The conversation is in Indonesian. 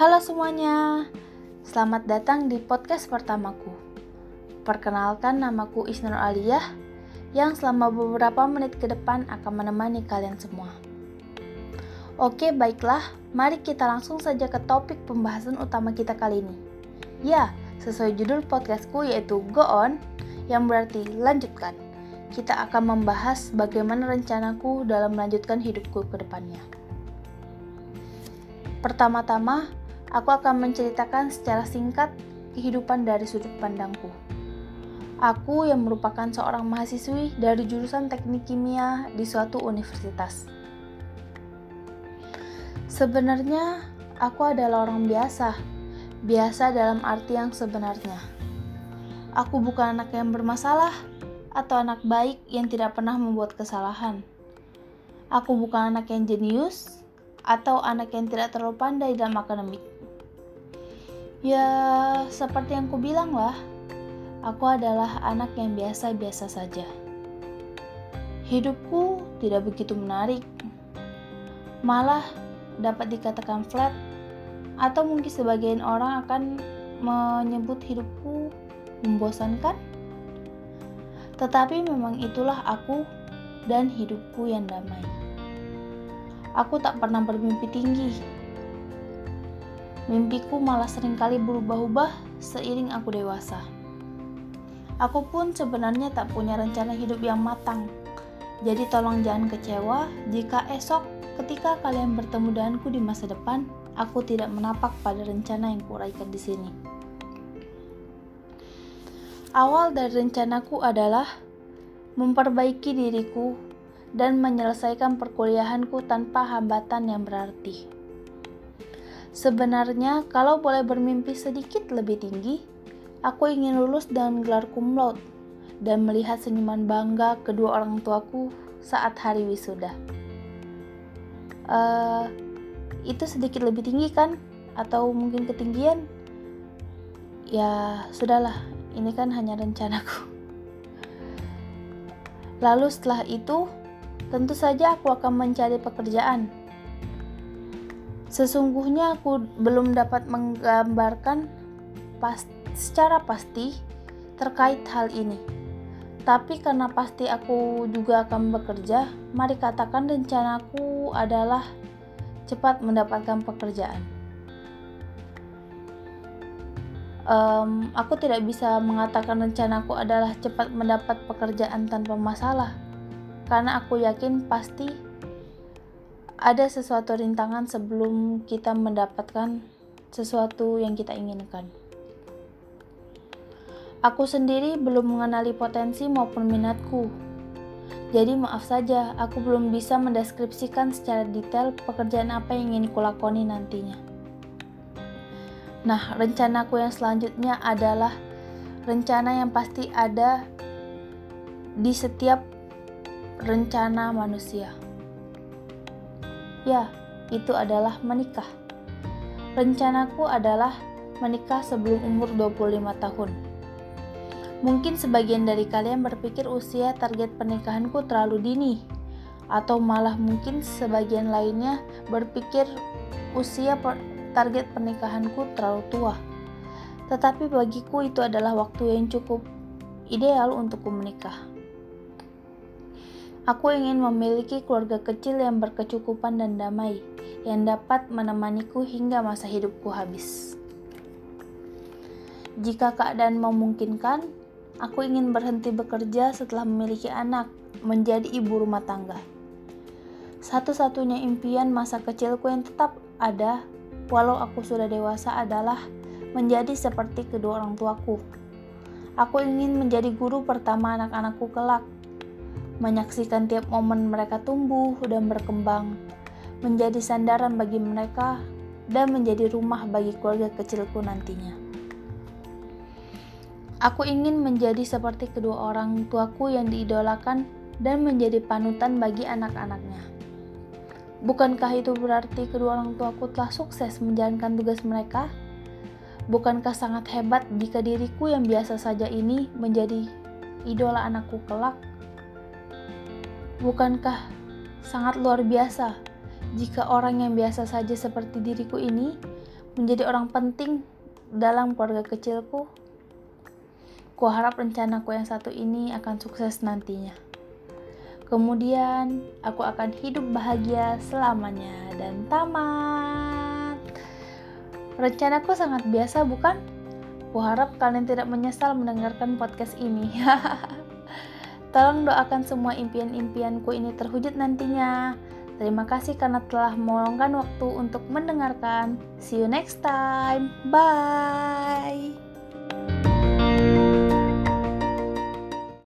Halo semuanya, selamat datang di podcast pertamaku. Perkenalkan namaku Isnur Aliyah yang selama beberapa menit ke depan akan menemani kalian semua. Oke, baiklah, mari kita langsung saja ke topik pembahasan utama kita kali ini. Ya, sesuai judul podcastku yaitu Go On, yang berarti lanjutkan. Kita akan membahas bagaimana rencanaku dalam melanjutkan hidupku ke depannya. Pertama-tama, aku akan menceritakan secara singkat kehidupan dari sudut pandangku. Aku yang merupakan seorang mahasiswi dari jurusan teknik kimia di suatu universitas. Sebenarnya, aku adalah orang biasa. Biasa dalam arti yang sebenarnya. Aku bukan anak yang bermasalah atau anak baik yang tidak pernah membuat kesalahan. Aku bukan anak yang jenius atau anak yang tidak terlalu pandai dalam akademik. Ya, seperti yang kubilang lah, aku adalah anak yang biasa-biasa saja. Hidupku tidak begitu menarik, malah dapat dikatakan flat, atau mungkin sebagian orang akan menyebut hidupku membosankan. Tetapi memang itulah aku dan hidupku yang damai. Aku tak pernah bermimpi tinggi. Mimpiku malah sering kali berubah-ubah seiring aku dewasa. Aku pun sebenarnya tak punya rencana hidup yang matang. Jadi tolong jangan kecewa jika esok ketika kalian bertemu denganku di masa depan, aku tidak menapak pada rencana yang kuraikan di sini. Awal dari rencanaku adalah memperbaiki diriku dan menyelesaikan perkuliahanku tanpa hambatan yang berarti. Sebenarnya, kalau boleh bermimpi sedikit lebih tinggi, aku ingin lulus dengan gelar cum dan melihat senyuman bangga kedua orang tuaku saat hari wisuda. Uh, itu sedikit lebih tinggi kan? Atau mungkin ketinggian? Ya, sudahlah, ini kan hanya rencanaku. Lalu setelah itu, tentu saja aku akan mencari pekerjaan. Sesungguhnya aku belum dapat menggambarkan pas, secara pasti terkait hal ini. Tapi karena pasti aku juga akan bekerja, mari katakan rencanaku adalah cepat mendapatkan pekerjaan. um, aku tidak bisa mengatakan rencanaku adalah cepat mendapat pekerjaan tanpa masalah, karena aku yakin pasti ada sesuatu rintangan sebelum kita mendapatkan sesuatu yang kita inginkan. Aku sendiri belum mengenali potensi maupun minatku. Jadi maaf saja, aku belum bisa mendeskripsikan secara detail pekerjaan apa yang ingin kulakoni nantinya. Nah, rencanaku yang selanjutnya adalah rencana yang pasti ada di setiap rencana manusia. Ya, itu adalah menikah. Rencanaku adalah menikah sebelum umur 25 tahun. Mungkin sebagian dari kalian berpikir usia target pernikahanku terlalu dini, atau malah mungkin sebagian lainnya berpikir usia per target pernikahanku terlalu tua. Tetapi bagiku itu adalah waktu yang cukup ideal untukku menikah. Aku ingin memiliki keluarga kecil yang berkecukupan dan damai, yang dapat menemaniku hingga masa hidupku habis. Jika keadaan memungkinkan, aku ingin berhenti bekerja setelah memiliki anak, menjadi ibu rumah tangga. Satu-satunya impian masa kecilku yang tetap ada walau aku sudah dewasa adalah menjadi seperti kedua orang tuaku. Aku ingin menjadi guru pertama anak-anakku kelak, menyaksikan tiap momen mereka tumbuh dan berkembang, menjadi sandaran bagi mereka, dan menjadi rumah bagi keluarga kecilku nantinya. Aku ingin menjadi seperti kedua orang tuaku yang diidolakan dan menjadi panutan bagi anak-anaknya. Bukankah itu berarti kedua orang tuaku telah sukses menjalankan tugas mereka? Bukankah sangat hebat jika diriku yang biasa saja ini menjadi idola anakku kelak? Bukankah sangat luar biasa jika orang yang biasa saja seperti diriku ini menjadi orang penting dalam keluarga kecilku. Kuharap rencanaku yang satu ini akan sukses nantinya. Kemudian aku akan hidup bahagia selamanya dan tamat. Rencanaku sangat biasa bukan? Kuharap kalian tidak menyesal mendengarkan podcast ini. Tolong doakan semua impian-impianku ini terwujud nantinya. Terima kasih karena telah meluangkan waktu untuk mendengarkan. See you next time. Bye.